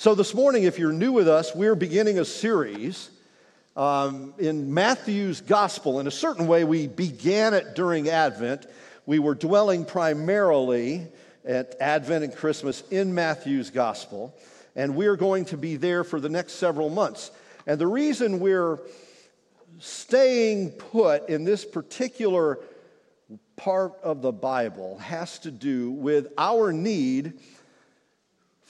So, this morning, if you're new with us, we're beginning a series um, in Matthew's gospel. In a certain way, we began it during Advent. We were dwelling primarily at Advent and Christmas in Matthew's gospel, and we're going to be there for the next several months. And the reason we're staying put in this particular part of the Bible has to do with our need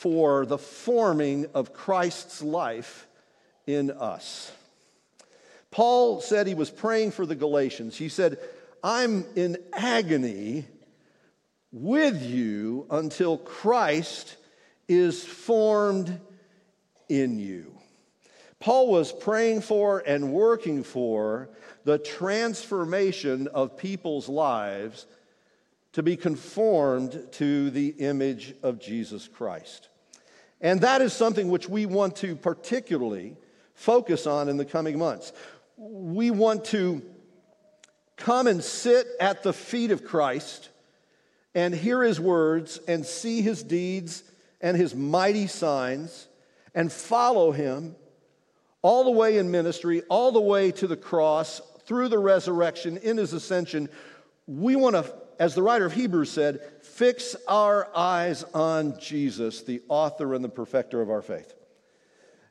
for the forming of Christ's life in us. Paul said he was praying for the Galatians. He said, I'm in agony with you until Christ is formed in you. Paul was praying for and working for the transformation of people's lives to be conformed to the image of Jesus Christ. And that is something which we want to particularly focus on in the coming months. We want to come and sit at the feet of Christ and hear his words and see his deeds and his mighty signs and follow him all the way in ministry, all the way to the cross, through the resurrection, in his ascension. We want to, as the writer of Hebrews said, fix our eyes on Jesus, the author and the perfecter of our faith.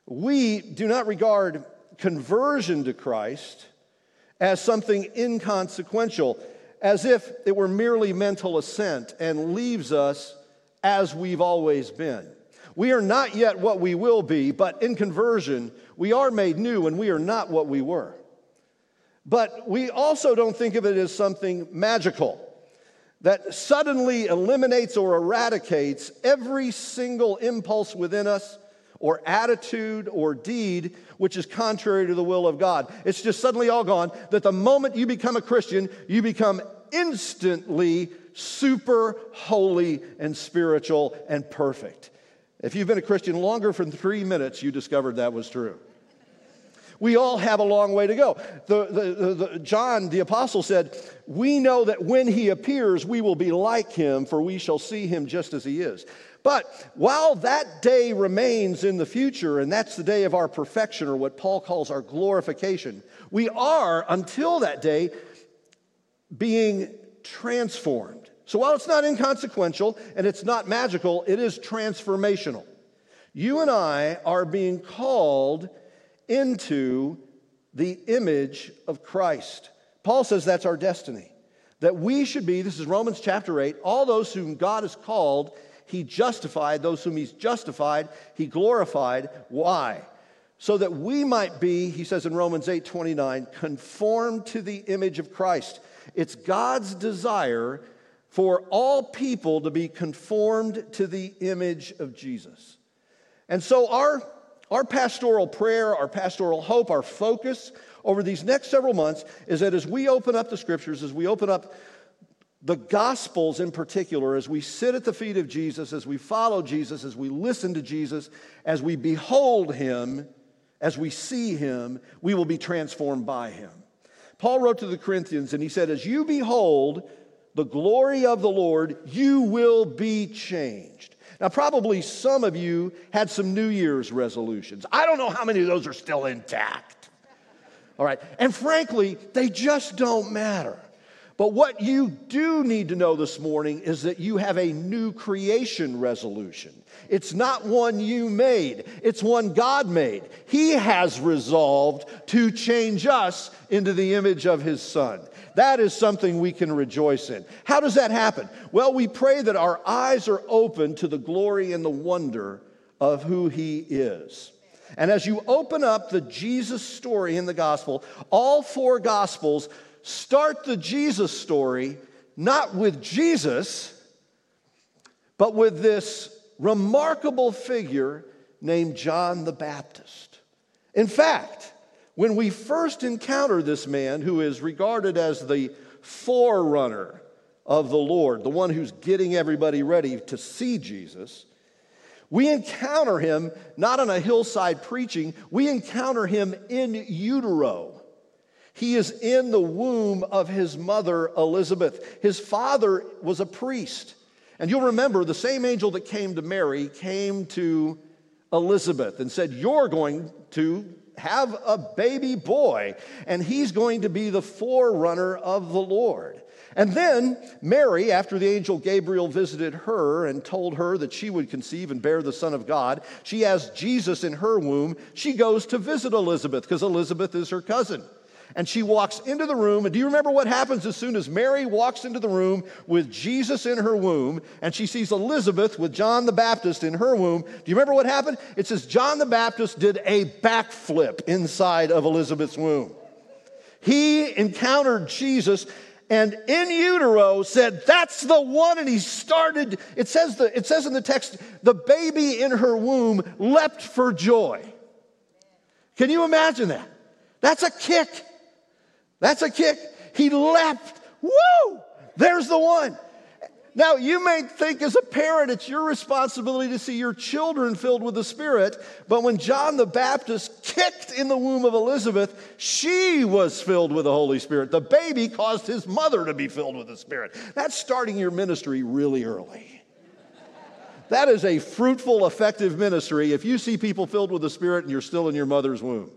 We do not regard conversion to Christ as something inconsequential, as if it were merely mental assent and leaves us as we've always been. We are not yet what we will be, but in conversion, we are made new and we are not what we were. But we also don't think of it as something magical that suddenly eliminates or eradicates every single impulse within us or attitude or deed which is contrary to the will of God. It's just suddenly all gone. That the moment you become a Christian, you become instantly super holy and spiritual and perfect. If you've been a Christian longer than three minutes, you discovered that was true. We all have a long way to go. The, the, the, John, the apostle, said, We know that when he appears, we will be like him, for we shall see him just as he is. But while that day remains in the future, and that's the day of our perfection, or what Paul calls our glorification, we are, until that day, being transformed. So while it's not inconsequential and it's not magical, it is transformational. You and I are being called into the image of Christ. Paul says that's our destiny. That we should be, this is Romans chapter 8, all those whom God has called, he justified. Those whom he's justified, he glorified. Why? So that we might be, he says in Romans 8 29, conformed to the image of Christ. It's God's desire for all people to be conformed to the image of Jesus. And so our our pastoral prayer, our pastoral hope, our focus over these next several months is that as we open up the scriptures, as we open up the Gospels in particular, as we sit at the feet of Jesus, as we follow Jesus, as we listen to Jesus, as we behold him, as we see him, we will be transformed by him. Paul wrote to the Corinthians and he said, As you behold the glory of the Lord, you will be changed. Now, probably some of you had some New Year's resolutions. I don't know how many of those are still intact. All right. And frankly, they just don't matter. But what you do need to know this morning is that you have a new creation resolution. It's not one you made, it's one God made. He has resolved to change us into the image of His Son. That is something we can rejoice in. How does that happen? Well, we pray that our eyes are open to the glory and the wonder of who He is. And as you open up the Jesus story in the gospel, all four gospels start the Jesus story not with Jesus, but with this remarkable figure named John the Baptist. In fact, when we first encounter this man who is regarded as the forerunner of the Lord, the one who's getting everybody ready to see Jesus, we encounter him not on a hillside preaching, we encounter him in utero. He is in the womb of his mother, Elizabeth. His father was a priest. And you'll remember the same angel that came to Mary came to Elizabeth and said, You're going to have a baby boy, and he's going to be the forerunner of the Lord. And then Mary, after the angel Gabriel visited her and told her that she would conceive and bear the Son of God, she has Jesus in her womb. She goes to visit Elizabeth because Elizabeth is her cousin. And she walks into the room. And do you remember what happens as soon as Mary walks into the room with Jesus in her womb and she sees Elizabeth with John the Baptist in her womb? Do you remember what happened? It says John the Baptist did a backflip inside of Elizabeth's womb. He encountered Jesus and in utero said, That's the one. And he started, it says, the, it says in the text, the baby in her womb leapt for joy. Can you imagine that? That's a kick. That's a kick. He leapt. Woo! There's the one. Now, you may think as a parent it's your responsibility to see your children filled with the Spirit, but when John the Baptist kicked in the womb of Elizabeth, she was filled with the Holy Spirit. The baby caused his mother to be filled with the Spirit. That's starting your ministry really early. That is a fruitful, effective ministry if you see people filled with the Spirit and you're still in your mother's womb.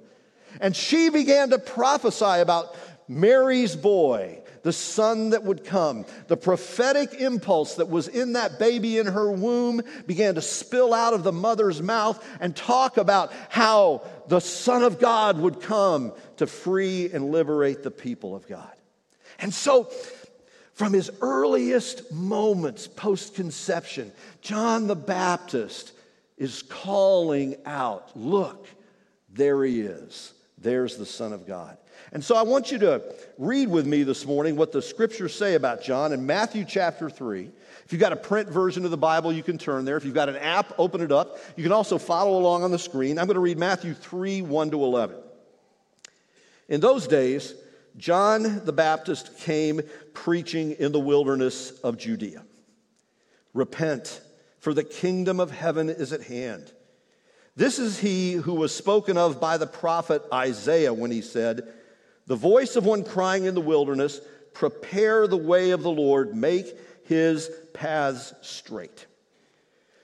And she began to prophesy about Mary's boy the son that would come. The prophetic impulse that was in that baby in her womb began to spill out of the mother's mouth and talk about how the Son of God would come to free and liberate the people of God. And so, from his earliest moments post conception, John the Baptist is calling out, Look, there he is. There's the Son of God. And so I want you to read with me this morning what the scriptures say about John in Matthew chapter 3. If you've got a print version of the Bible, you can turn there. If you've got an app, open it up. You can also follow along on the screen. I'm going to read Matthew 3 1 to 11. In those days, John the Baptist came preaching in the wilderness of Judea. Repent, for the kingdom of heaven is at hand. This is he who was spoken of by the prophet Isaiah when he said, the voice of one crying in the wilderness, Prepare the way of the Lord, make his paths straight.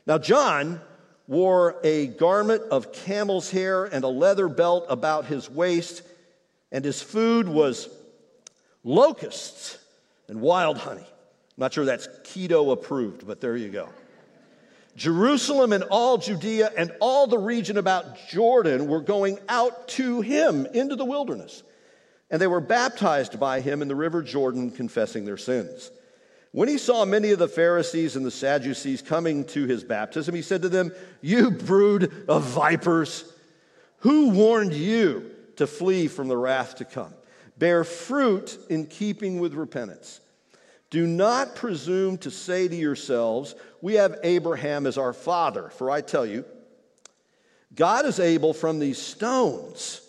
Now, John wore a garment of camel's hair and a leather belt about his waist, and his food was locusts and wild honey. I'm not sure that's keto approved, but there you go. Jerusalem and all Judea and all the region about Jordan were going out to him into the wilderness and they were baptized by him in the river Jordan, confessing their sins. When he saw many of the Pharisees and the Sadducees coming to his baptism, he said to them, You brood of vipers, who warned you to flee from the wrath to come? Bear fruit in keeping with repentance. Do not presume to say to yourselves, We have Abraham as our father, for I tell you, God is able from these stones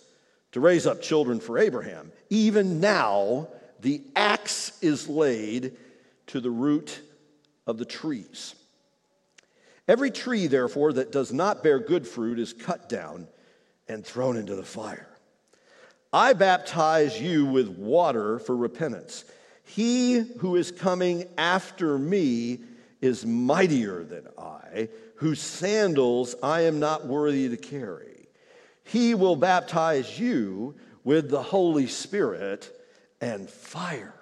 to raise up children for Abraham. Even now, the axe is laid to the root of the trees. Every tree, therefore, that does not bear good fruit is cut down and thrown into the fire. I baptize you with water for repentance. He who is coming after me is mightier than I, whose sandals I am not worthy to carry. He will baptize you with the Holy Spirit and fire.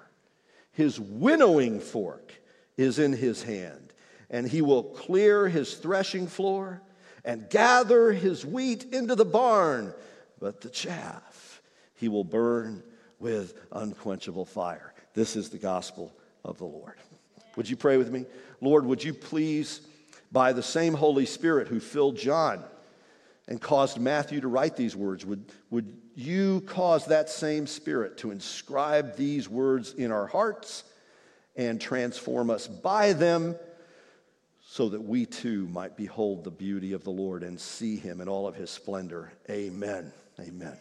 His winnowing fork is in his hand, and he will clear his threshing floor and gather his wheat into the barn, but the chaff he will burn with unquenchable fire. This is the gospel of the Lord. Would you pray with me? Lord, would you please, by the same Holy Spirit who filled John, and caused Matthew to write these words, would, would you cause that same spirit to inscribe these words in our hearts and transform us by them so that we too might behold the beauty of the Lord and see him in all of his splendor? Amen. Amen.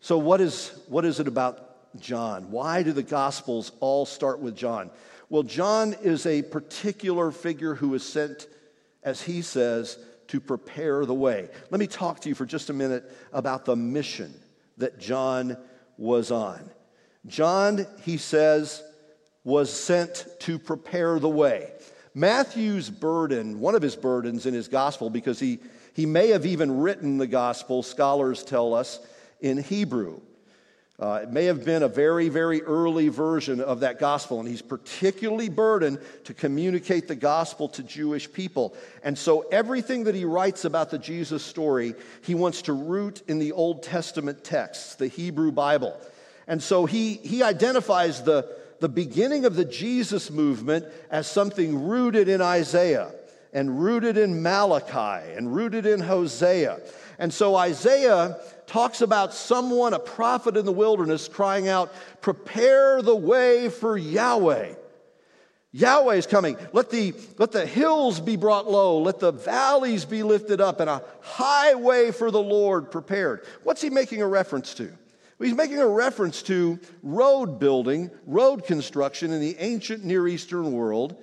So, what is, what is it about John? Why do the Gospels all start with John? Well, John is a particular figure who is sent, as he says, to prepare the way. Let me talk to you for just a minute about the mission that John was on. John, he says, was sent to prepare the way. Matthew's burden, one of his burdens in his gospel, because he, he may have even written the gospel, scholars tell us, in Hebrew. Uh, it may have been a very, very early version of that gospel, and he's particularly burdened to communicate the gospel to Jewish people. And so, everything that he writes about the Jesus story, he wants to root in the Old Testament texts, the Hebrew Bible. And so, he, he identifies the, the beginning of the Jesus movement as something rooted in Isaiah, and rooted in Malachi, and rooted in Hosea. And so, Isaiah talks about someone, a prophet in the wilderness, crying out, Prepare the way for Yahweh. Yahweh is coming. Let the, let the hills be brought low. Let the valleys be lifted up, and a highway for the Lord prepared. What's he making a reference to? Well, he's making a reference to road building, road construction in the ancient Near Eastern world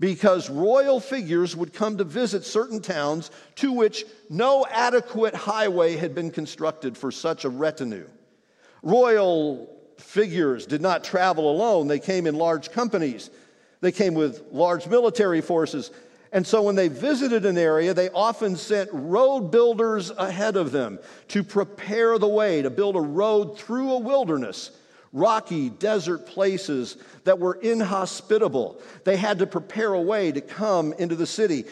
because royal figures would come to visit certain towns to which no adequate highway had been constructed for such a retinue. Royal figures did not travel alone, they came in large companies, they came with large military forces. And so when they visited an area, they often sent road builders ahead of them to prepare the way, to build a road through a wilderness rocky desert places that were inhospitable. They had to prepare a way to come into the city.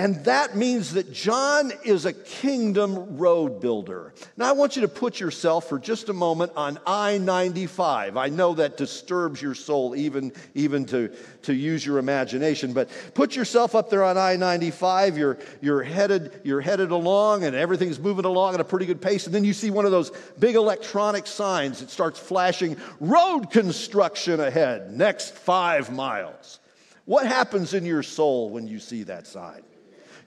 And that means that John is a kingdom road builder. Now, I want you to put yourself for just a moment on I 95. I know that disturbs your soul, even, even to, to use your imagination, but put yourself up there on I 95. You're, you're, headed, you're headed along, and everything's moving along at a pretty good pace. And then you see one of those big electronic signs. It starts flashing road construction ahead, next five miles. What happens in your soul when you see that sign?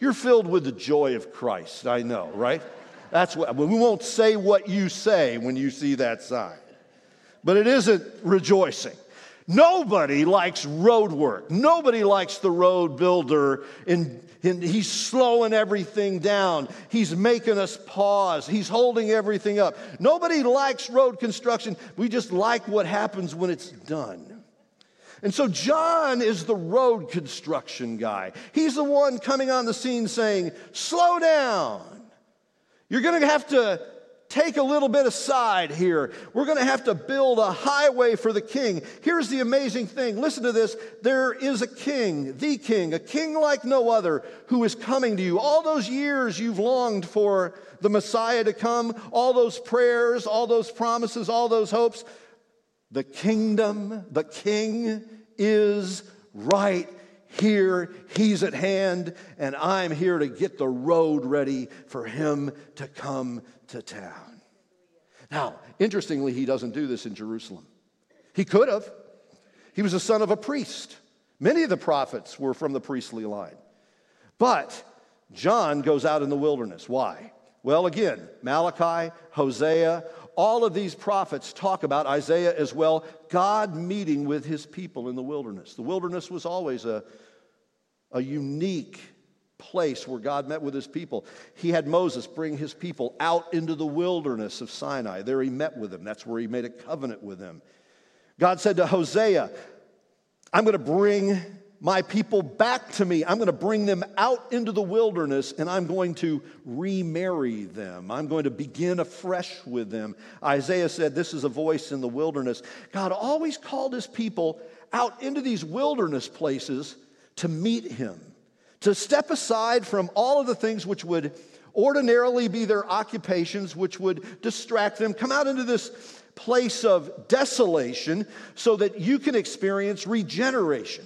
You're filled with the joy of Christ, I know, right? That's what, we won't say what you say when you see that sign. But it isn't rejoicing. Nobody likes road work. Nobody likes the road builder. In, in, he's slowing everything down. He's making us pause. He's holding everything up. Nobody likes road construction. We just like what happens when it's done. And so John is the road construction guy. He's the one coming on the scene saying, Slow down. You're going to have to take a little bit aside here. We're going to have to build a highway for the king. Here's the amazing thing listen to this. There is a king, the king, a king like no other, who is coming to you. All those years you've longed for the Messiah to come, all those prayers, all those promises, all those hopes. The kingdom, the king is right here. He's at hand, and I'm here to get the road ready for him to come to town. Now, interestingly, he doesn't do this in Jerusalem. He could have. He was the son of a priest. Many of the prophets were from the priestly line. But John goes out in the wilderness. Why? Well, again, Malachi, Hosea, all of these prophets talk about, Isaiah as well, God meeting with his people in the wilderness. The wilderness was always a, a unique place where God met with his people. He had Moses bring his people out into the wilderness of Sinai. There he met with them. That's where he made a covenant with them. God said to Hosea, I'm going to bring my people back to me. I'm going to bring them out into the wilderness and I'm going to remarry them. I'm going to begin afresh with them. Isaiah said, This is a voice in the wilderness. God always called his people out into these wilderness places to meet him, to step aside from all of the things which would ordinarily be their occupations, which would distract them. Come out into this place of desolation so that you can experience regeneration.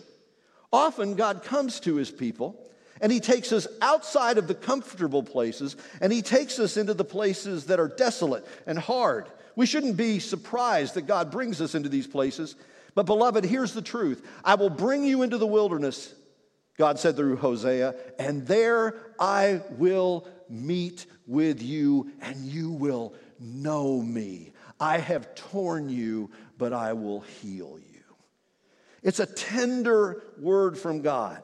Often God comes to his people and he takes us outside of the comfortable places and he takes us into the places that are desolate and hard. We shouldn't be surprised that God brings us into these places. But, beloved, here's the truth I will bring you into the wilderness, God said through Hosea, and there I will meet with you and you will know me. I have torn you, but I will heal you. It's a tender word from God.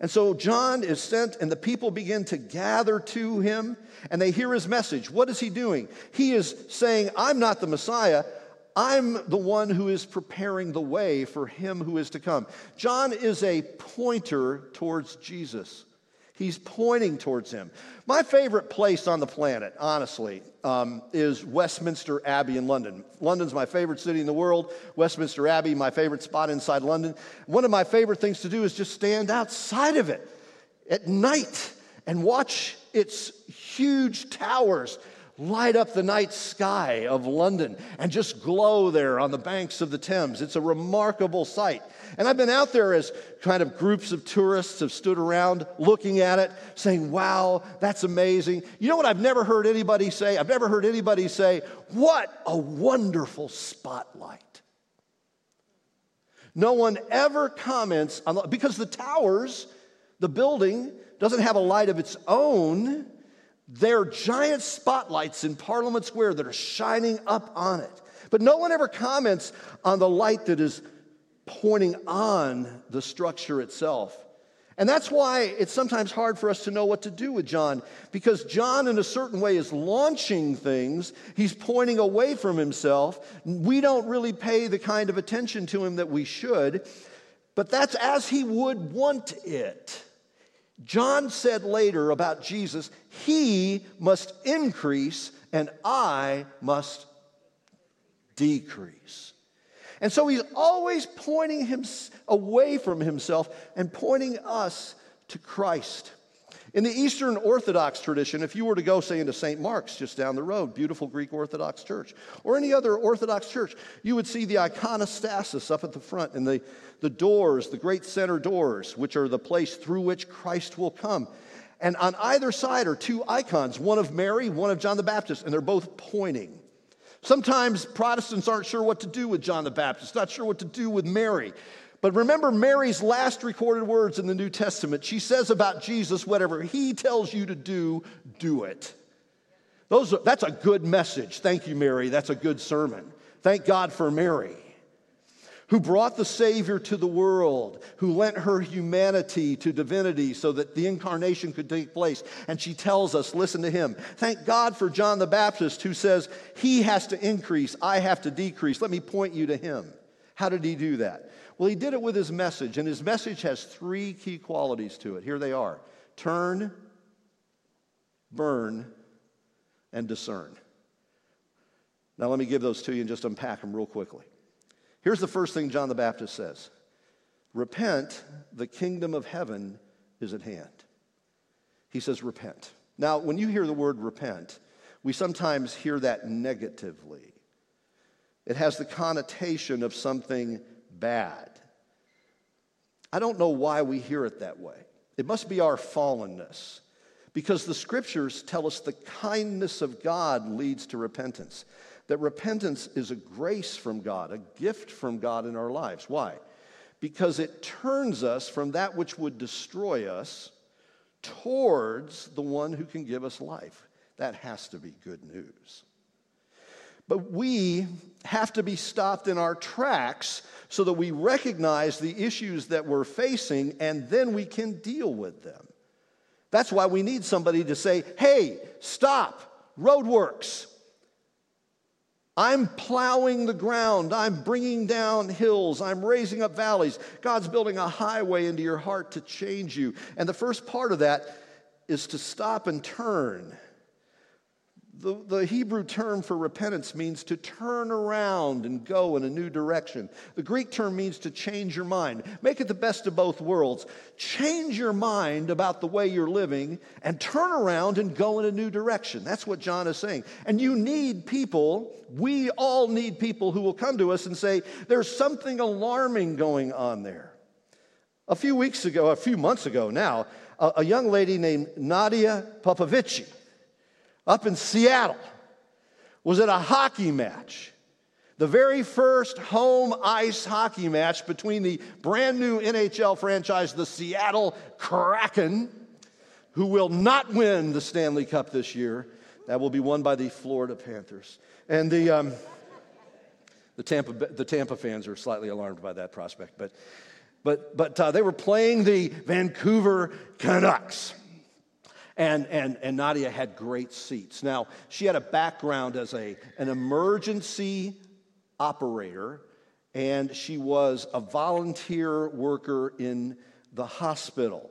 And so John is sent, and the people begin to gather to him, and they hear his message. What is he doing? He is saying, I'm not the Messiah. I'm the one who is preparing the way for him who is to come. John is a pointer towards Jesus. He's pointing towards him. My favorite place on the planet, honestly, um, is Westminster Abbey in London. London's my favorite city in the world. Westminster Abbey, my favorite spot inside London. One of my favorite things to do is just stand outside of it at night and watch its huge towers light up the night sky of London and just glow there on the banks of the Thames. It's a remarkable sight. And I've been out there as kind of groups of tourists have stood around looking at it, saying, wow, that's amazing. You know what I've never heard anybody say? I've never heard anybody say, what a wonderful spotlight. No one ever comments on, because the towers, the building, doesn't have a light of its own. They're giant spotlights in Parliament Square that are shining up on it. But no one ever comments on the light that is pointing on the structure itself. And that's why it's sometimes hard for us to know what to do with John, because John, in a certain way, is launching things. He's pointing away from himself. We don't really pay the kind of attention to him that we should, but that's as he would want it. John said later about Jesus, He must increase and I must decrease. And so he's always pointing him away from himself and pointing us to Christ. In the Eastern Orthodox tradition, if you were to go, say, into St. Mark's just down the road, beautiful Greek Orthodox church, or any other Orthodox church, you would see the iconostasis up at the front and the, the doors, the great center doors, which are the place through which Christ will come. And on either side are two icons, one of Mary, one of John the Baptist, and they're both pointing. Sometimes Protestants aren't sure what to do with John the Baptist, not sure what to do with Mary. But remember Mary's last recorded words in the New Testament. She says about Jesus, whatever he tells you to do, do it. Those that's a good message. Thank you, Mary. That's a good sermon. Thank God for Mary, who brought the Savior to the world, who lent her humanity to divinity so that the incarnation could take place. And she tells us, listen to him. Thank God for John the Baptist, who says, He has to increase, I have to decrease. Let me point you to him. How did he do that? Well, he did it with his message, and his message has three key qualities to it. Here they are turn, burn, and discern. Now, let me give those to you and just unpack them real quickly. Here's the first thing John the Baptist says Repent, the kingdom of heaven is at hand. He says, Repent. Now, when you hear the word repent, we sometimes hear that negatively. It has the connotation of something bad. I don't know why we hear it that way. It must be our fallenness. Because the scriptures tell us the kindness of God leads to repentance. That repentance is a grace from God, a gift from God in our lives. Why? Because it turns us from that which would destroy us towards the one who can give us life. That has to be good news. But we have to be stopped in our tracks so that we recognize the issues that we're facing and then we can deal with them. That's why we need somebody to say, hey, stop, roadworks. I'm plowing the ground. I'm bringing down hills. I'm raising up valleys. God's building a highway into your heart to change you. And the first part of that is to stop and turn the, the Hebrew term for repentance means to turn around and go in a new direction. The Greek term means to change your mind. Make it the best of both worlds. Change your mind about the way you're living and turn around and go in a new direction. That's what John is saying. And you need people, we all need people who will come to us and say, there's something alarming going on there. A few weeks ago, a few months ago now, a, a young lady named Nadia Popovici up in Seattle was at a hockey match. The very first home ice hockey match between the brand new NHL franchise, the Seattle Kraken, who will not win the Stanley Cup this year. That will be won by the Florida Panthers. And the, um, the, Tampa, the Tampa fans are slightly alarmed by that prospect. But, but, but uh, they were playing the Vancouver Canucks. And, and, and Nadia had great seats. Now, she had a background as a, an emergency operator, and she was a volunteer worker in the hospital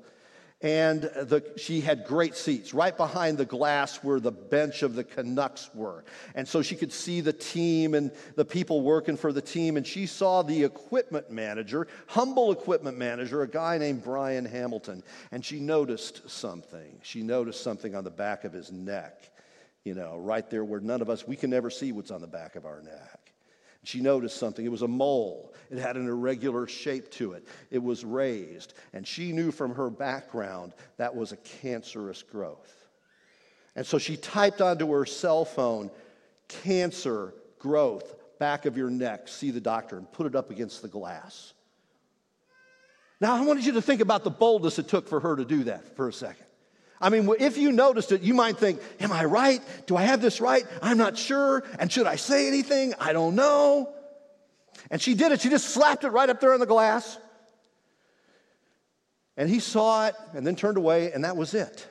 and the, she had great seats right behind the glass where the bench of the Canucks were. And so she could see the team and the people working for the team. And she saw the equipment manager, humble equipment manager, a guy named Brian Hamilton. And she noticed something. She noticed something on the back of his neck, you know, right there where none of us, we can never see what's on the back of our neck. She noticed something. It was a mole. It had an irregular shape to it. It was raised. And she knew from her background that was a cancerous growth. And so she typed onto her cell phone, cancer growth, back of your neck, see the doctor, and put it up against the glass. Now, I wanted you to think about the boldness it took for her to do that for a second. I mean, if you noticed it, you might think, Am I right? Do I have this right? I'm not sure. And should I say anything? I don't know. And she did it. She just slapped it right up there on the glass. And he saw it and then turned away, and that was it.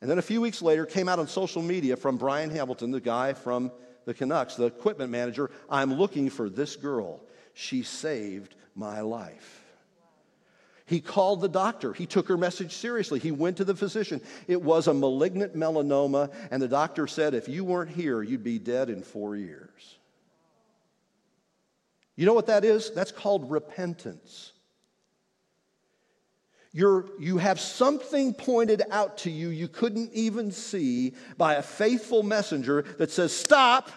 And then a few weeks later, came out on social media from Brian Hamilton, the guy from the Canucks, the equipment manager. I'm looking for this girl. She saved my life. He called the doctor. He took her message seriously. He went to the physician. It was a malignant melanoma, and the doctor said, if you weren't here, you'd be dead in four years. You know what that is? That's called repentance. You're, you have something pointed out to you you couldn't even see by a faithful messenger that says, Stop,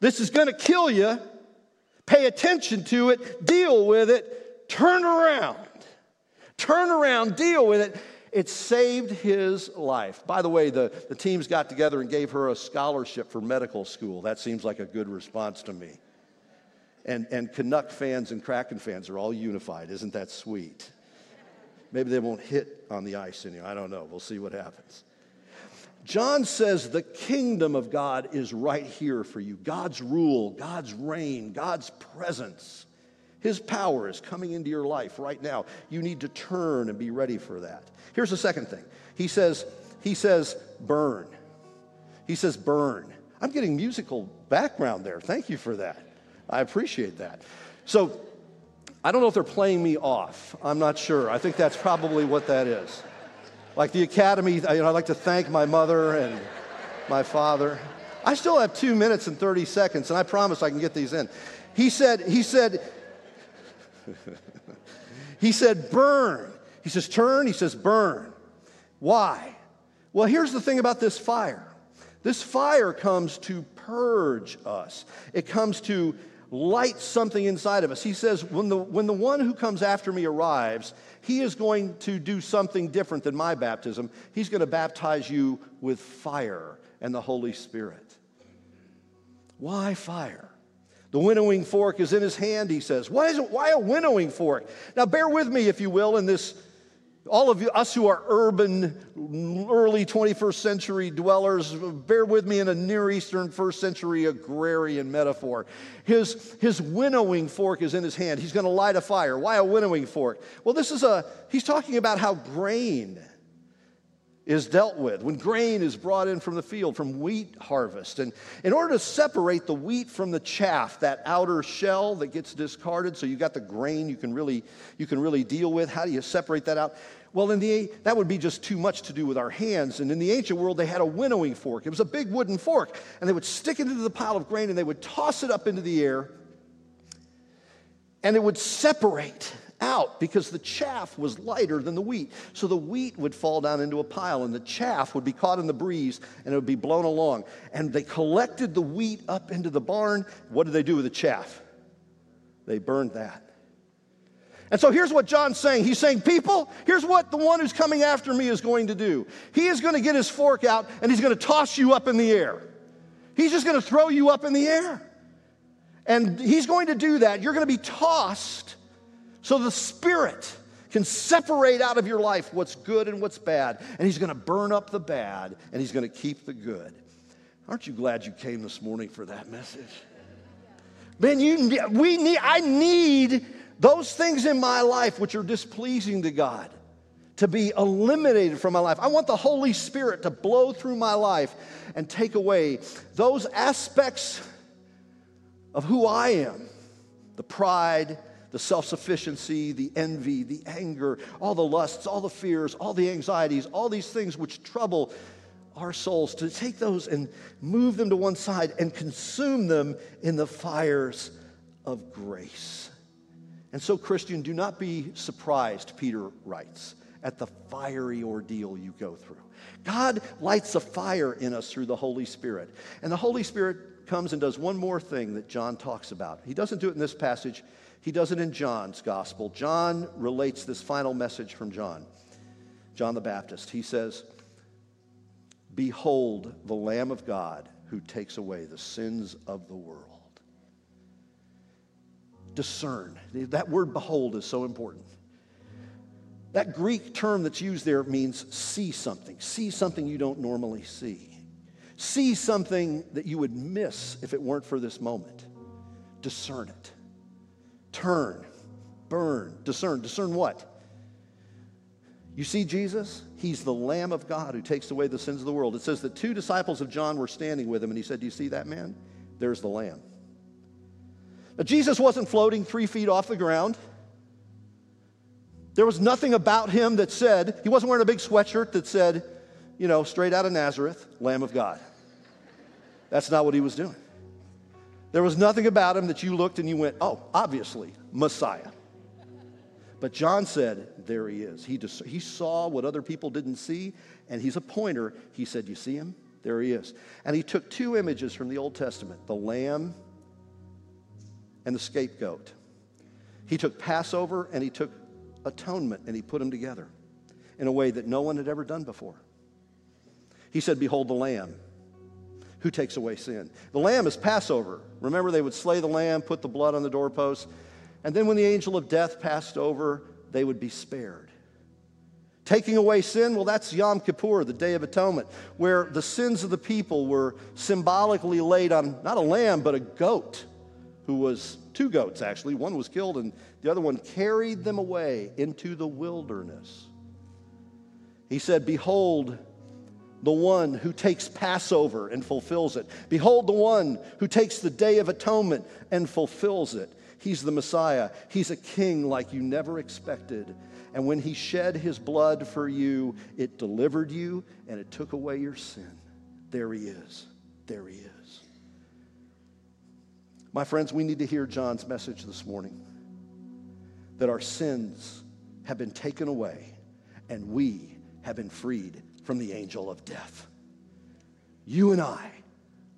this is going to kill you. Pay attention to it, deal with it, turn around. Turn around, deal with it. It saved his life. By the way, the, the teams got together and gave her a scholarship for medical school. That seems like a good response to me. And, and Canuck fans and Kraken fans are all unified. Isn't that sweet? Maybe they won't hit on the ice anymore. I don't know. We'll see what happens. John says the kingdom of God is right here for you. God's rule, God's reign, God's presence. His power is coming into your life right now. You need to turn and be ready for that. Here's the second thing. He says, he says, burn. He says, burn. I'm getting musical background there. Thank you for that. I appreciate that. So, I don't know if they're playing me off. I'm not sure. I think that's probably what that is. Like the academy, you know, I'd like to thank my mother and my father. I still have two minutes and 30 seconds, and I promise I can get these in. He said, he said, he said, burn. He says, turn. He says, burn. Why? Well, here's the thing about this fire this fire comes to purge us, it comes to light something inside of us. He says, when the, when the one who comes after me arrives, he is going to do something different than my baptism. He's going to baptize you with fire and the Holy Spirit. Why fire? The winnowing fork is in his hand, he says. Why, is it, why a winnowing fork? Now, bear with me, if you will, in this, all of you, us who are urban, early 21st century dwellers, bear with me in a Near Eastern first century agrarian metaphor. His, his winnowing fork is in his hand. He's going to light a fire. Why a winnowing fork? Well, this is a, he's talking about how grain is dealt with, when grain is brought in from the field, from wheat harvest. And in order to separate the wheat from the chaff, that outer shell that gets discarded, so you got the grain you can really, you can really deal with, how do you separate that out? Well, in the, that would be just too much to do with our hands. And in the ancient world, they had a winnowing fork. It was a big wooden fork. And they would stick it into the pile of grain and they would toss it up into the air. And it would separate out because the chaff was lighter than the wheat. So the wheat would fall down into a pile and the chaff would be caught in the breeze and it would be blown along. And they collected the wheat up into the barn. What did they do with the chaff? They burned that. And so here's what John's saying. He's saying, People, here's what the one who's coming after me is going to do. He is going to get his fork out and he's going to toss you up in the air. He's just going to throw you up in the air. And he's going to do that. You're going to be tossed so the Spirit can separate out of your life what's good and what's bad. And He's going to burn up the bad and He's going to keep the good. Aren't you glad you came this morning for that message? Man, you, we need, I need those things in my life which are displeasing to God to be eliminated from my life. I want the Holy Spirit to blow through my life and take away those aspects of who I am the pride, the self sufficiency, the envy, the anger, all the lusts, all the fears, all the anxieties, all these things which trouble our souls, to take those and move them to one side and consume them in the fires of grace. And so, Christian, do not be surprised, Peter writes, at the fiery ordeal you go through. God lights a fire in us through the Holy Spirit. And the Holy Spirit comes and does one more thing that John talks about. He doesn't do it in this passage, he does it in John's gospel. John relates this final message from John, John the Baptist. He says, Behold the Lamb of God who takes away the sins of the world. Discern. That word behold is so important. That Greek term that's used there means see something, see something you don't normally see. See something that you would miss if it weren't for this moment. Discern it. Turn, burn, discern. Discern what? You see Jesus? He's the Lamb of God who takes away the sins of the world. It says that two disciples of John were standing with him, and he said, Do you see that man? There's the Lamb. Now, Jesus wasn't floating three feet off the ground. There was nothing about him that said, he wasn't wearing a big sweatshirt that said, you know, straight out of Nazareth, Lamb of God. That's not what he was doing. There was nothing about him that you looked and you went, oh, obviously, Messiah. But John said, there he is. He, dis- he saw what other people didn't see, and he's a pointer. He said, You see him? There he is. And he took two images from the Old Testament the lamb and the scapegoat. He took Passover and he took atonement and he put them together in a way that no one had ever done before. He said, Behold the lamb who takes away sin. The lamb is Passover. Remember, they would slay the lamb, put the blood on the doorpost, and then when the angel of death passed over, they would be spared. Taking away sin, well, that's Yom Kippur, the Day of Atonement, where the sins of the people were symbolically laid on not a lamb, but a goat who was two goats, actually. One was killed, and the other one carried them away into the wilderness. He said, Behold, the one who takes Passover and fulfills it. Behold, the one who takes the Day of Atonement and fulfills it. He's the Messiah. He's a king like you never expected. And when he shed his blood for you, it delivered you and it took away your sin. There he is. There he is. My friends, we need to hear John's message this morning that our sins have been taken away and we have been freed from the angel of death. You and I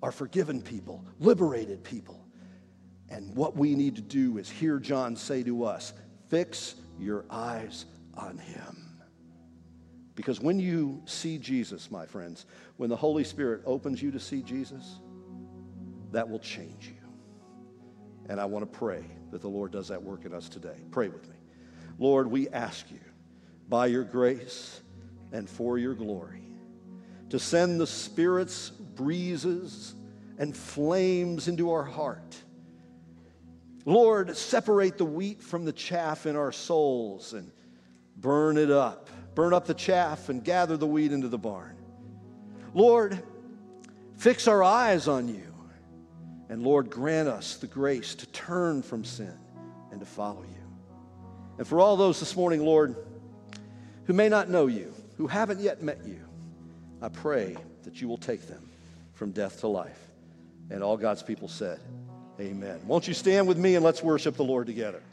are forgiven people, liberated people. And what we need to do is hear John say to us fix your eyes on him. Because when you see Jesus, my friends, when the Holy Spirit opens you to see Jesus, that will change you. And I want to pray that the Lord does that work in us today. Pray with me. Lord, we ask you, by your grace and for your glory, to send the Spirit's breezes and flames into our heart. Lord, separate the wheat from the chaff in our souls and burn it up. Burn up the chaff and gather the wheat into the barn. Lord, fix our eyes on you and Lord, grant us the grace to turn from sin and to follow you. And for all those this morning, Lord, who may not know you, who haven't yet met you, I pray that you will take them from death to life. And all God's people said, Amen. Won't you stand with me and let's worship the Lord together?